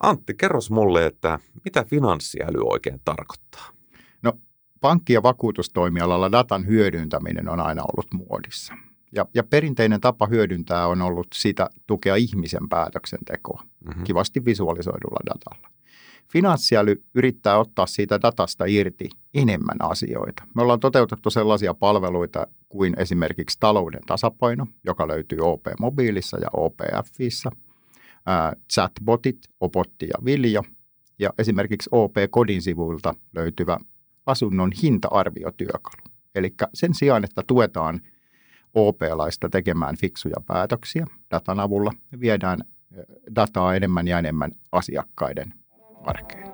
Antti, kerros mulle, että mitä finanssiäly oikein tarkoittaa? No, pankki- ja vakuutustoimialalla datan hyödyntäminen on aina ollut muodissa. Ja, ja perinteinen tapa hyödyntää on ollut sitä tukea ihmisen päätöksentekoa, mm-hmm. kivasti visualisoidulla datalla. Finanssiäly yrittää ottaa siitä datasta irti enemmän asioita. Me ollaan toteutettu sellaisia palveluita kuin esimerkiksi talouden tasapaino, joka löytyy OP-mobiilissa ja OPFissa, chatbotit, Opotti ja Viljo, ja esimerkiksi OP-kodin sivuilta löytyvä asunnon hinta-arviotyökalu. Eli sen sijaan, että tuetaan OP-laista tekemään fiksuja päätöksiä datan avulla, viedään dataa enemmän ja enemmän asiakkaiden arkeen.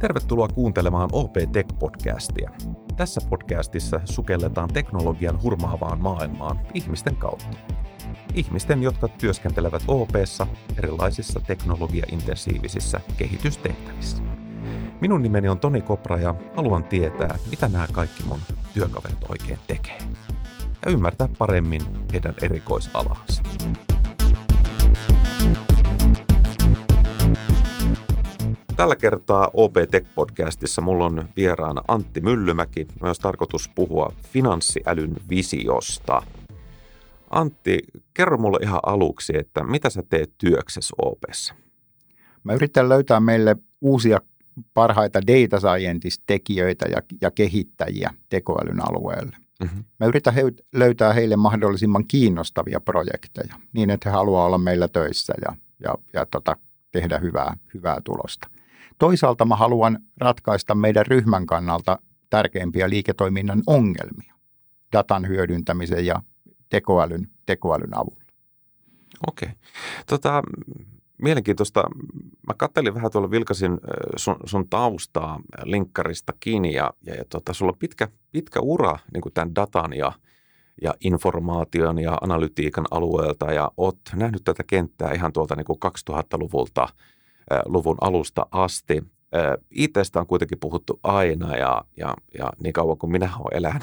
Tervetuloa kuuntelemaan OP Tech-podcastia. Tässä podcastissa sukelletaan teknologian hurmaavaan maailmaan ihmisten kautta. Ihmisten, jotka työskentelevät OPssa erilaisissa teknologiaintensiivisissä kehitystehtävissä. Minun nimeni on Toni Kopra ja haluan tietää, mitä nämä kaikki mun työkaverit oikein tekee ja ymmärtää paremmin heidän erikoisalaansa. Tällä kertaa OP Tech-podcastissa mulla on vieraana Antti Myllymäki. Myös tarkoitus puhua finanssiälyn visiosta. Antti, kerro mulle ihan aluksi, että mitä sä teet työksessä OPssa? Mä yritän löytää meille uusia parhaita data scientist-tekijöitä ja, ja kehittäjiä tekoälyn alueelle. Mm-hmm. Mä yritän he, löytää heille mahdollisimman kiinnostavia projekteja niin, että he haluaa olla meillä töissä ja, ja, ja tota, tehdä hyvää, hyvää tulosta. Toisaalta mä haluan ratkaista meidän ryhmän kannalta tärkeimpiä liiketoiminnan ongelmia datan hyödyntämisen ja tekoälyn, tekoälyn avulla. Okei. Tota, mielenkiintoista. Mä kattelin vähän tuolla, vilkasin sun, sun taustaa linkkarista kiinni ja, ja, ja tota, sulla on pitkä, pitkä ura niin kuin tämän datan ja, ja informaation ja analytiikan alueelta ja oot nähnyt tätä kenttää ihan tuolta niin kuin 2000-luvulta luvun alusta asti. ITstä on kuitenkin puhuttu aina ja, ja, ja niin kauan kuin minä olen elänyt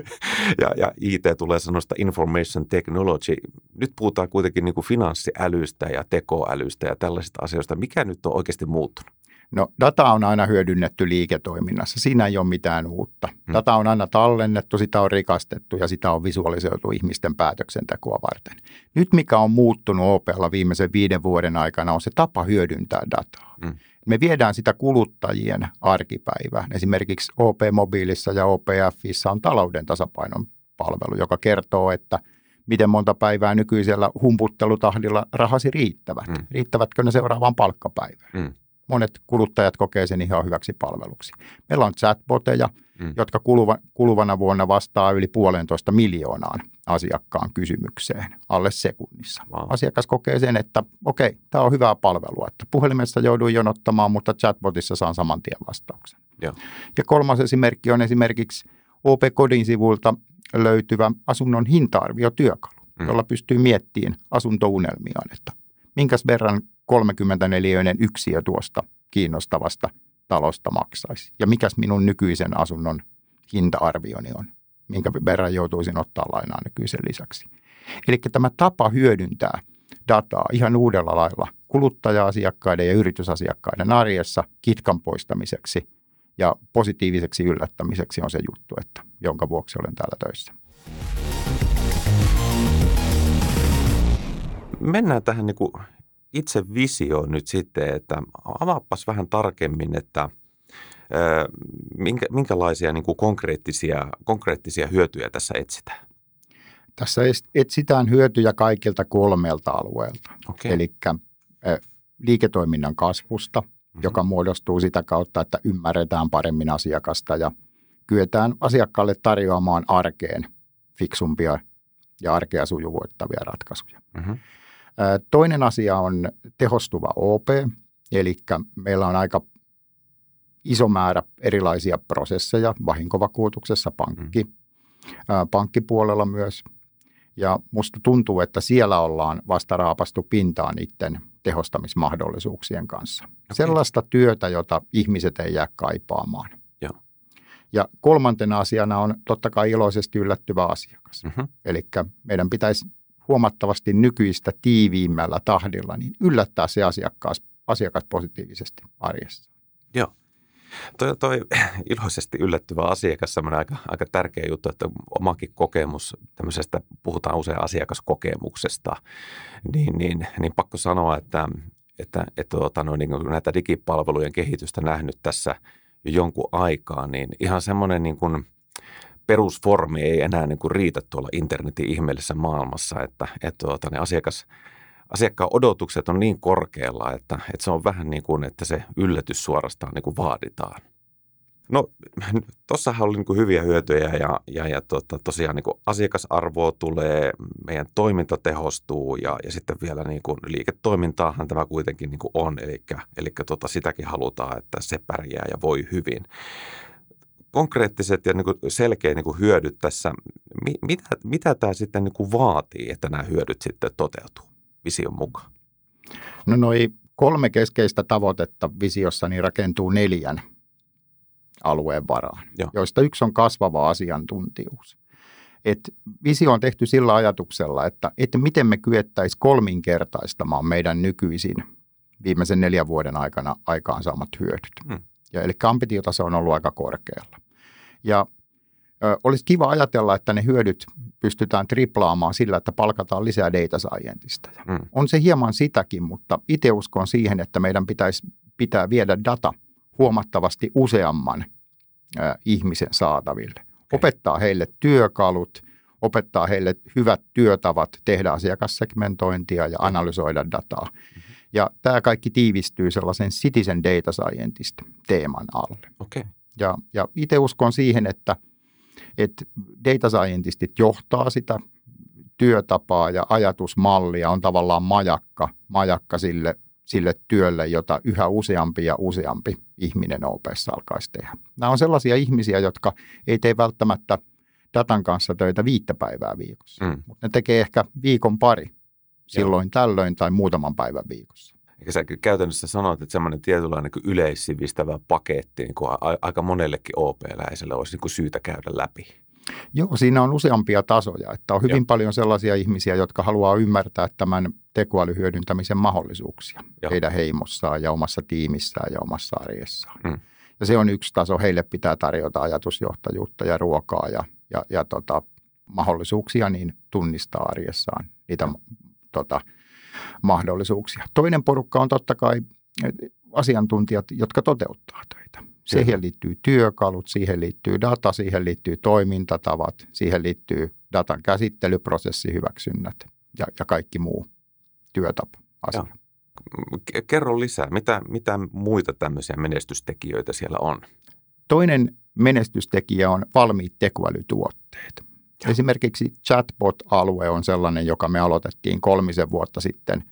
ja, ja IT tulee sanoista information technology. Nyt puhutaan kuitenkin niin kuin finanssiälystä ja tekoälystä ja tällaisista asioista. Mikä nyt on oikeasti muuttunut? No data on aina hyödynnetty liiketoiminnassa. Siinä ei ole mitään uutta. Hmm. Data on aina tallennettu, sitä on rikastettu ja sitä on visualisoitu ihmisten päätöksentekoa varten. Nyt mikä on muuttunut OPlla viimeisen viiden vuoden aikana on se tapa hyödyntää dataa. Hmm. Me viedään sitä kuluttajien arkipäivään. Esimerkiksi OP-mobiilissa ja OPFissa on talouden tasapainon palvelu, joka kertoo, että miten monta päivää nykyisellä humputtelutahdilla rahasi riittävät. Mm. Riittävätkö ne seuraavaan palkkapäivään? Mm monet kuluttajat kokee sen ihan hyväksi palveluksi. Meillä on chatboteja, mm. jotka kuluva, kuluvana vuonna vastaa yli puolentoista miljoonaan asiakkaan kysymykseen alle sekunnissa. Wow. Asiakas kokee sen, että okei, tämä on hyvää palvelua, että puhelimessa jouduin jonottamaan, mutta chatbotissa saan saman tien vastauksen. Ja, ja kolmas esimerkki on esimerkiksi OP-kodin sivuilta löytyvä asunnon hinta-arviotyökalu, mm. jolla pystyy miettimään asuntounelmiaan, että minkäs verran 34 yksiö tuosta kiinnostavasta talosta maksaisi. Ja mikäs minun nykyisen asunnon hinta-arvioni on, minkä verran joutuisin ottaa lainaa nykyisen lisäksi. Eli tämä tapa hyödyntää dataa ihan uudella lailla kuluttaja-asiakkaiden ja yritysasiakkaiden arjessa kitkan poistamiseksi ja positiiviseksi yllättämiseksi on se juttu, että jonka vuoksi olen täällä töissä. Mennään tähän niin kuin itse visio nyt sitten, että avaappas vähän tarkemmin, että minkä, minkälaisia niin kuin konkreettisia, konkreettisia hyötyjä tässä etsitään? Tässä etsitään hyötyjä kaikilta kolmelta alueelta. Okay. Eli liiketoiminnan kasvusta, mm-hmm. joka muodostuu sitä kautta, että ymmärretään paremmin asiakasta ja kyetään asiakkaalle tarjoamaan arkeen fiksumpia ja arkea sujuvoittavia ratkaisuja. Mm-hmm. Toinen asia on tehostuva OP, eli meillä on aika iso määrä erilaisia prosesseja vahinkovakuutuksessa, pankki, mm. pankkipuolella myös. Ja musta tuntuu, että siellä ollaan vasta raapastu pintaan niiden tehostamismahdollisuuksien kanssa. Okay. Sellaista työtä, jota ihmiset ei jää kaipaamaan. Joo. Ja kolmantena asiana on totta kai iloisesti yllättyvä asiakas. Mm-hmm. Eli meidän pitäisi huomattavasti nykyistä tiiviimmällä tahdilla niin yllättää se asiakas, asiakas positiivisesti arjessa. Joo. Toi, toi iloisesti yllättyvä asiakas on aika, aika tärkeä juttu, että omakin kokemus tämmöisestä, puhutaan usein asiakaskokemuksesta, niin, niin, niin pakko sanoa, että, että, että tuota, no, niin näitä digipalvelujen kehitystä nähnyt tässä jo jonkun aikaa, niin ihan semmoinen niin kuin perusformi ei enää niin kuin riitä tuolla internetin ihmeellisessä maailmassa, että, että tuota, ne asiakas, asiakkaan odotukset on niin korkealla, että, että se on vähän niin kuin, että se yllätys suorastaan niin kuin vaaditaan. No tuossahan oli niin kuin hyviä hyötyjä ja, ja, ja tota, tosiaan niin kuin asiakasarvoa tulee, meidän toiminta tehostuu ja, ja sitten vielä niin kuin liiketoimintaahan tämä kuitenkin niin kuin on, eli, eli tota, sitäkin halutaan, että se pärjää ja voi hyvin. Konkreettiset ja niin kuin selkeä niin kuin hyödyt tässä, mitä, mitä tämä sitten niin kuin vaatii, että nämä hyödyt sitten toteutuu? vision mukaan? No noi kolme keskeistä tavoitetta visiossani rakentuu neljän alueen varaan, Joo. joista yksi on kasvava asiantuntijuus. Et visio on tehty sillä ajatuksella, että, että miten me kyettäisiin kolminkertaistamaan meidän nykyisin viimeisen neljän vuoden aikana aikaansaamat hyödyt. Hmm. Ja, eli ambitiotaso on ollut aika korkealla. Ja olisi kiva ajatella, että ne hyödyt pystytään triplaamaan sillä, että palkataan lisää data scientista. Mm. On se hieman sitäkin, mutta itse uskon siihen, että meidän pitäisi pitää viedä data huomattavasti useamman äh, ihmisen saataville. Okay. Opettaa heille työkalut, opettaa heille hyvät työtavat tehdä asiakassegmentointia ja analysoida dataa. Mm-hmm. Ja tämä kaikki tiivistyy sellaisen citizen data scientist teeman alle. Okay. Ja, ja itse uskon siihen, että – että data scientistit johtaa sitä työtapaa ja ajatusmallia on tavallaan majakka, majakka sille, sille työlle, jota yhä useampi ja useampi ihminen OPessa alkaisi tehdä. Nämä on sellaisia ihmisiä, jotka ei tee välttämättä datan kanssa töitä viittä päivää viikossa, mm. mutta ne tekee ehkä viikon pari silloin Joo. tällöin tai muutaman päivän viikossa. Eikä sä käytännössä sanoit, että semmoinen tietynlainen niin yleissivistävä paketti niin kuin aika monellekin OP-läiselle olisi niin kuin syytä käydä läpi. Joo, siinä on useampia tasoja. Että on hyvin Joo. paljon sellaisia ihmisiä, jotka haluaa ymmärtää tämän tekoälyhyödyntämisen mahdollisuuksia Joo. heidän heimossaan ja omassa tiimissään ja omassa arjessaan. Mm. Ja se on yksi taso. Heille pitää tarjota ajatusjohtajuutta ja ruokaa ja, ja, ja tota, mahdollisuuksia niin tunnistaa arjessaan niitä tota, mahdollisuuksia. Toinen porukka on totta kai asiantuntijat, jotka toteuttaa töitä. Siihen liittyy työkalut, siihen liittyy data, siihen liittyy toimintatavat, siihen liittyy datan käsittelyprosessi, hyväksynnät ja, ja kaikki muu työtapa asia. Kerro lisää, mitä, mitä muita tämmöisiä menestystekijöitä siellä on? Toinen menestystekijä on valmiit tekoälytuotteet. Esimerkiksi chatbot-alue on sellainen, joka me aloitettiin kolmisen vuotta sitten.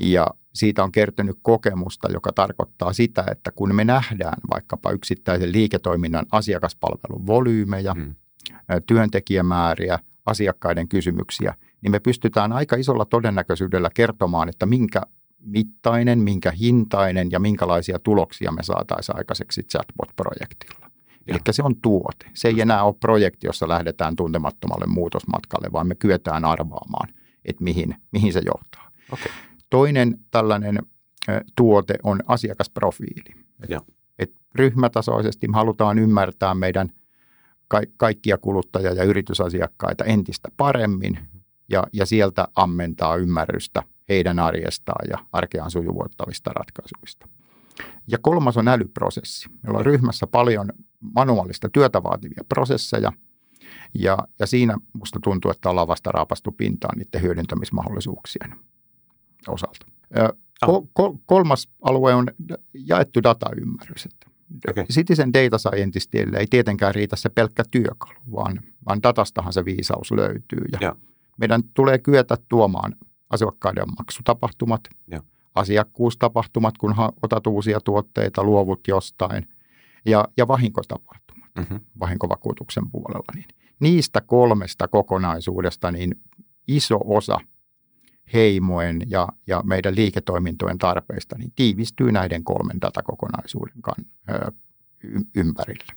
Ja siitä on kertynyt kokemusta, joka tarkoittaa sitä, että kun me nähdään vaikkapa yksittäisen liiketoiminnan asiakaspalvelun volyymeja, hmm. työntekijämääriä, asiakkaiden kysymyksiä, niin me pystytään aika isolla todennäköisyydellä kertomaan, että minkä mittainen, minkä hintainen ja minkälaisia tuloksia me saataisiin aikaiseksi chatbot-projektilla. Eli se on tuote. Se ei enää ole projekti, jossa lähdetään tuntemattomalle muutosmatkalle, vaan me kyetään arvaamaan, että mihin, mihin se johtaa. Okay. Toinen tällainen tuote on asiakasprofiili. Ja. Et ryhmätasoisesti me halutaan ymmärtää meidän ka- kaikkia kuluttaja- ja yritysasiakkaita entistä paremmin mm-hmm. ja, ja sieltä ammentaa ymmärrystä heidän arjestaan ja arkeaan sujuvoittavista ratkaisuista. Ja kolmas on älyprosessi. Meillä on ryhmässä paljon manuaalista työtä vaativia prosesseja, ja, ja siinä musta tuntuu, että ollaan vasta raapastu pintaan niiden hyödyntämismahdollisuuksien osalta. Ko, ko, kolmas alue on jaettu dataymmärrys. Okay. Citizen Data Scientistille ei tietenkään riitä se pelkkä työkalu, vaan, vaan datastahan se viisaus löytyy. Ja ja. Meidän tulee kyetä tuomaan asiakkaiden maksutapahtumat, ja asiakkuustapahtumat, kun otat uusia tuotteita, luovut jostain, ja, ja vahinkotapahtumat mm-hmm. vahinkovakuutuksen puolella. Niin niistä kolmesta kokonaisuudesta niin iso osa heimojen ja, ja meidän liiketoimintojen tarpeista niin tiivistyy näiden kolmen datakokonaisuuden kan, ö, ympärille.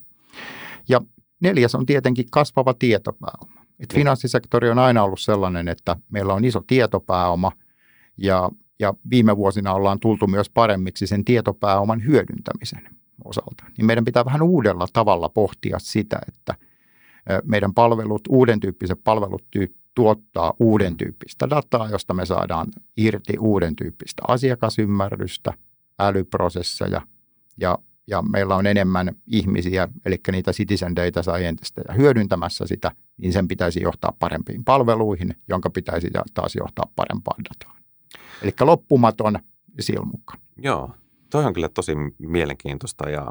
Ja neljäs on tietenkin kasvava tietopääoma. Et finanssisektori on aina ollut sellainen, että meillä on iso tietopääoma ja, ja viime vuosina ollaan tultu myös paremmiksi sen tietopääoman hyödyntämisen osalta. Niin meidän pitää vähän uudella tavalla pohtia sitä, että meidän palvelut, uuden tyyppiset palvelut tuottaa uuden tyyppistä dataa, josta me saadaan irti uuden tyyppistä asiakasymmärrystä, älyprosesseja ja, ja meillä on enemmän ihmisiä, eli niitä citizen data scientisteja hyödyntämässä sitä, niin sen pitäisi johtaa parempiin palveluihin, jonka pitäisi taas johtaa parempaan dataan. Eli loppumaton silmukka. Joo, toi on kyllä tosi mielenkiintoista ja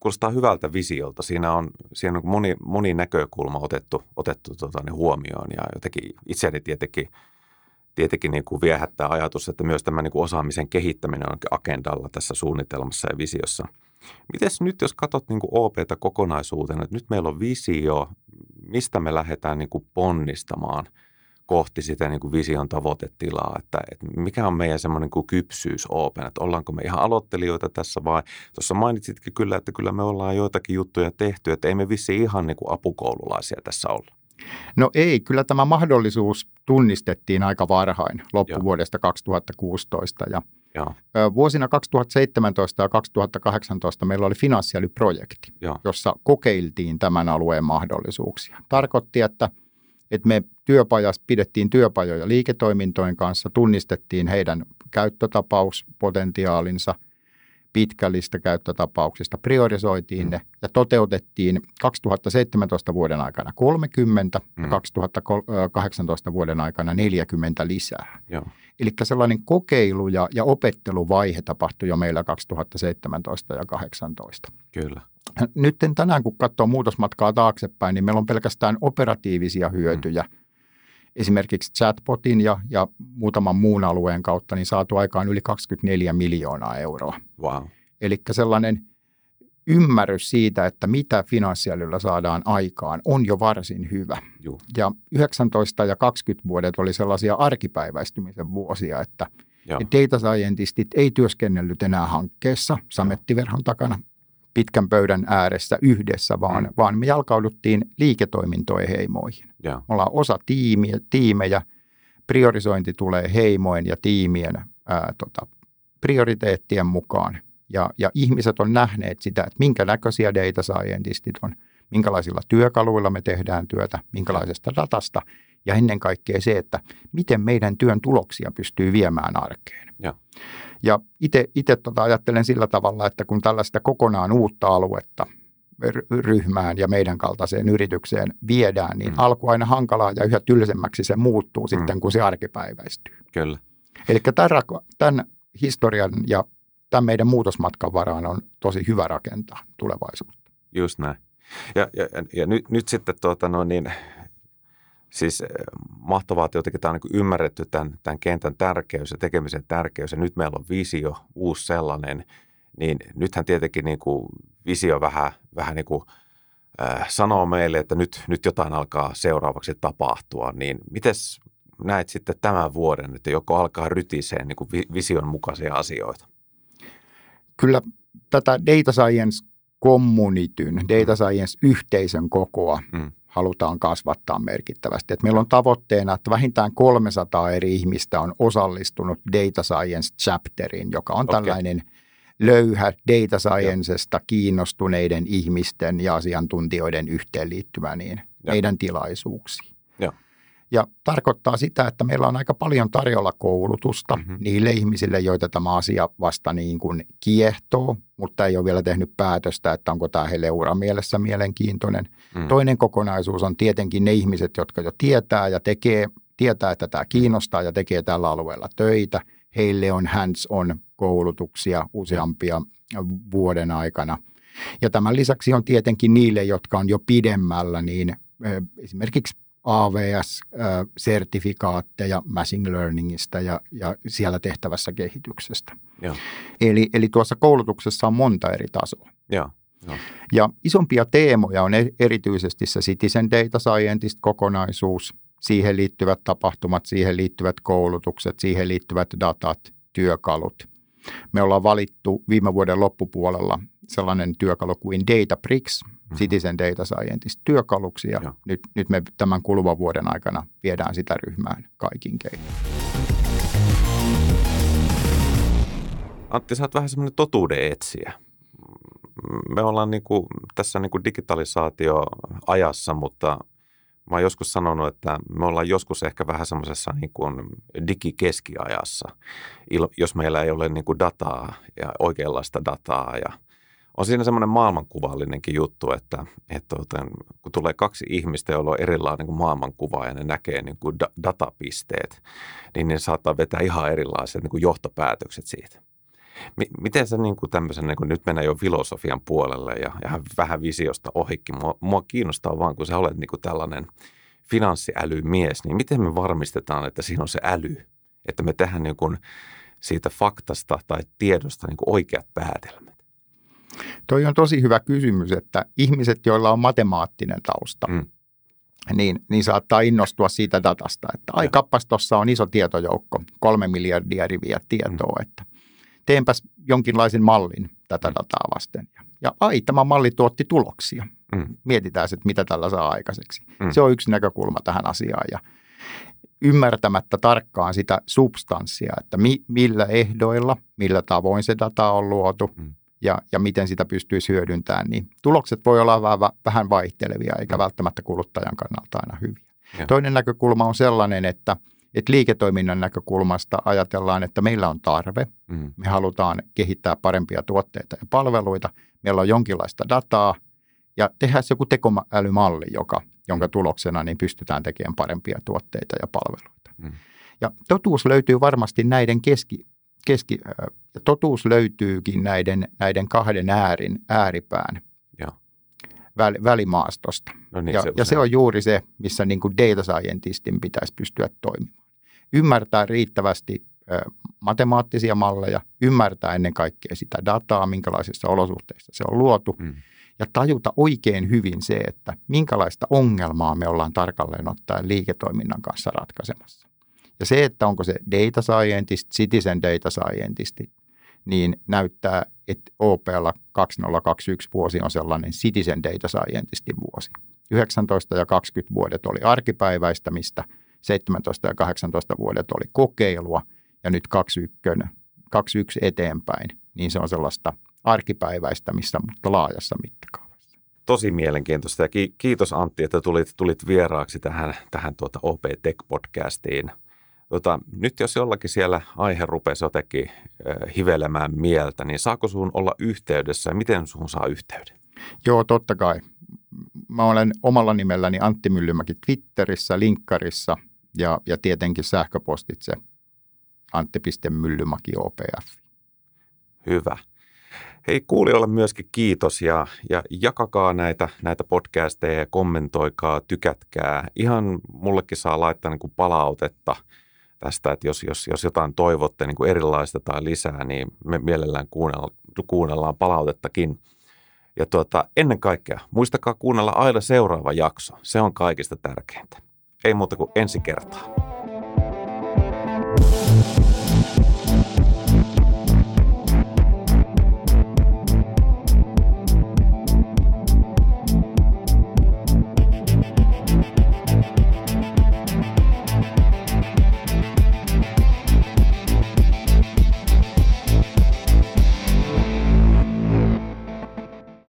kuulostaa hyvältä visiolta. Siinä on, siinä on moni, moni näkökulma otettu, otettu tota, niin huomioon ja jotenkin itseäni tietenkin, tietenkin niin kuin viehättää ajatus, että myös tämä niin kuin osaamisen kehittäminen on agendalla tässä suunnitelmassa ja visiossa. Miten nyt, jos katsot niin kuin OPtä kokonaisuutena, että nyt meillä on visio, mistä me lähdetään niin kuin ponnistamaan – kohti sitä niin kuin vision tavoitetilaa, että, että mikä on meidän semmoinen kuin kypsyys Open, että ollaanko me ihan aloittelijoita tässä vai, tuossa mainitsitkin kyllä, että kyllä me ollaan joitakin juttuja tehty, että ei me vissi ihan niin kuin apukoululaisia tässä olla. No ei, kyllä tämä mahdollisuus tunnistettiin aika varhain loppuvuodesta Joo. 2016 ja Joo. Vuosina 2017 ja 2018 meillä oli finanssiälyprojekti, Joo. jossa kokeiltiin tämän alueen mahdollisuuksia. Tarkoitti, että – että me työpajassa pidettiin työpajoja liiketoimintojen kanssa, tunnistettiin heidän käyttötapauspotentiaalinsa, pitkällistä käyttötapauksista, priorisoitiin ne ja toteutettiin 2017 vuoden aikana 30 mm. ja 2018 vuoden aikana 40 lisää. Eli sellainen kokeilu ja, ja opetteluvaihe tapahtui jo meillä 2017 ja 2018. Kyllä nyt tänään kun katsoo muutosmatkaa taaksepäin, niin meillä on pelkästään operatiivisia hyötyjä. Mm. Esimerkiksi chatbotin ja, ja muutaman muun alueen kautta niin saatu aikaan yli 24 miljoonaa euroa. Wow. Eli sellainen ymmärrys siitä, että mitä finanssiälyllä saadaan aikaan, on jo varsin hyvä. Juh. Ja 19 ja 20 vuodet oli sellaisia arkipäiväistymisen vuosia, että Joo. data scientistit ei työskennellyt enää hankkeessa samettiverhon takana, pitkän pöydän ääressä yhdessä, vaan, mm. vaan me jalkauduttiin liiketoimintojen heimoihin. Yeah. Me ollaan osa tiimiä, tiimejä, priorisointi tulee heimojen ja tiimien ää, tota, prioriteettien mukaan. Ja, ja ihmiset on nähneet sitä, että minkä näköisiä data scientistit on, minkälaisilla työkaluilla me tehdään työtä, minkälaisesta datasta ja ennen kaikkea se, että miten meidän työn tuloksia pystyy viemään arkeen. Yeah. Ja itse tota ajattelen sillä tavalla, että kun tällaista kokonaan uutta aluetta ryhmään ja meidän kaltaiseen yritykseen viedään, niin mm. alku aina hankalaa ja yhä tylsemmäksi se muuttuu mm. sitten, kun se arkipäiväistyy. Kyllä. Eli tämän, tämän historian ja tämän meidän muutosmatkan varaan on tosi hyvä rakentaa tulevaisuutta. Just näin. Ja, ja, ja nyt, nyt sitten tuota, no niin, siis eh, mahtavaa, että jotenkin tämä on niin ymmärretty tämän, tämän kentän tärkeys ja tekemisen tärkeys ja nyt meillä on visio, uusi sellainen, niin nythän tietenkin niin kuin visio vähän, vähän niin kuin, äh, sanoo meille, että nyt, nyt jotain alkaa seuraavaksi tapahtua, niin miten näet sitten tämän vuoden, että joko alkaa rytiseen niin kuin vision mukaisia asioita? Kyllä tätä data science communityn, data mm. science yhteisön kokoa mm halutaan kasvattaa merkittävästi. Et meillä on tavoitteena, että vähintään 300 eri ihmistä on osallistunut Data Science Chapteriin, joka on okay. tällainen löyhä data sciencesta kiinnostuneiden ihmisten ja asiantuntijoiden yhteenliittymä niin meidän tilaisuuksiin. Ja tarkoittaa sitä, että meillä on aika paljon tarjolla koulutusta mm-hmm. niille ihmisille, joita tämä asia vasta niin kuin kiehtoo, mutta ei ole vielä tehnyt päätöstä, että onko tämä heille mielessä mielenkiintoinen. Mm. Toinen kokonaisuus on tietenkin ne ihmiset, jotka jo tietää ja tekee, tietää, että tämä kiinnostaa ja tekee tällä alueella töitä. Heille on hands-on koulutuksia useampia vuoden aikana. Ja tämän lisäksi on tietenkin niille, jotka on jo pidemmällä, niin esimerkiksi AVS-sertifikaatteja machine learningista ja, ja siellä tehtävässä kehityksestä. Ja. Eli, eli tuossa koulutuksessa on monta eri tasoa. Ja. Ja. ja isompia teemoja on e-, erityisesti se Citizen Data Scientist-kokonaisuus, siihen liittyvät tapahtumat, siihen liittyvät koulutukset, siihen liittyvät datat, työkalut. Me ollaan valittu viime vuoden loppupuolella sellainen työkalu kuin Databricks, mm-hmm. Citizen Data Scientist työkaluksi ja nyt, nyt me tämän kuluvan vuoden aikana viedään sitä ryhmään kaikin keinoin. Antti, sä oot vähän semmoinen totuuden etsiä. Me ollaan niin kuin, tässä niin kuin digitalisaatioajassa, mutta mä oon joskus sanonut, että me ollaan joskus ehkä vähän semmoisessa niin kuin digikeskiajassa, jos meillä ei ole niin kuin dataa ja oikeanlaista dataa. Ja on siinä semmoinen maailmankuvallinenkin juttu, että, että kun tulee kaksi ihmistä, joilla on erilainen niin maailmankuva ja ne näkee niin kuin datapisteet, niin ne saattaa vetää ihan erilaiset niin kuin johtopäätökset siitä. Miten se niin kuin tämmöisen, niin kuin nyt mennään jo filosofian puolelle ja, ja vähän visiosta ohikin. Mua, mua kiinnostaa vaan, kun sä olet niin kuin tällainen finanssiälymies, niin miten me varmistetaan, että siinä on se äly, että me tehdään niin kuin siitä faktasta tai tiedosta niin kuin oikeat päätelmät? Toi on tosi hyvä kysymys, että ihmiset, joilla on matemaattinen tausta, mm. niin, niin saattaa innostua siitä datasta, että ai kappas, tuossa on iso tietojoukko, kolme miljardia riviä tietoa, mm. että – teenpäs jonkinlaisen mallin tätä mm. dataa vasten. Ja ai, tämä malli tuotti tuloksia. Mm. Mietitään, että mitä tällä saa aikaiseksi. Mm. Se on yksi näkökulma tähän asiaan. Ja ymmärtämättä tarkkaan sitä substanssia, että mi, millä ehdoilla, millä tavoin se data on luotu mm. Ja, ja miten sitä pystyisi hyödyntämään, niin tulokset voi olla vähän, vähän vaihtelevia eikä mm. välttämättä kuluttajan kannalta aina hyviä. Ja. Toinen näkökulma on sellainen, että – että liiketoiminnan näkökulmasta ajatellaan, että meillä on tarve, mm. me halutaan kehittää parempia tuotteita ja palveluita, meillä on jonkinlaista dataa ja tehdään joku tekoälymalli, joka, jonka tuloksena niin pystytään tekemään parempia tuotteita ja palveluita. Mm. Ja totuus löytyy varmasti näiden keski, keski ja totuus löytyykin näiden, näiden kahden äärin, ääripään ja. Väl, välimaastosta. No niin, ja, se ja se on juuri se, missä niin kuin data scientistin pitäisi pystyä toimimaan ymmärtää riittävästi matemaattisia malleja, ymmärtää ennen kaikkea sitä dataa, minkälaisissa olosuhteissa se on luotu, mm. ja tajuta oikein hyvin se, että minkälaista ongelmaa me ollaan tarkalleen ottaen liiketoiminnan kanssa ratkaisemassa. Ja se, että onko se data scientist, citizen data scientist, niin näyttää, että OPlla 2021 vuosi on sellainen citizen data scientistin vuosi. 19 ja 20 vuodet oli arkipäiväistämistä – 17 ja 18 vuodet oli kokeilua ja nyt 21, 21 eteenpäin, niin se on sellaista arkipäiväistämistä, mutta laajassa mittakaavassa. Tosi mielenkiintoista ja kiitos Antti, että tulit, tulit vieraaksi tähän, tähän tuota OP Tech-podcastiin. Tota, nyt jos jollakin siellä aihe rupesi jotenkin hivelemään mieltä, niin saako sun olla yhteydessä ja miten sun saa yhteyden? Joo, totta kai. Mä olen omalla nimelläni Antti Myllymäki Twitterissä, linkkarissa ja, ja tietenkin sähköpostitse antti.myllymaki OPF. Hyvä. Hei kuulijoille myöskin kiitos ja, ja jakakaa näitä, näitä podcasteja ja kommentoikaa, tykätkää. Ihan mullekin saa laittaa niin kuin palautetta tästä, että jos, jos, jos jotain toivotte niin kuin erilaista tai lisää, niin me mielellään kuunnellaan, kuunnellaan palautettakin. Ja tuota, ennen kaikkea muistakaa kuunnella aina seuraava jakso. Se on kaikista tärkeintä. Ei muuta kuin ensi kertaa.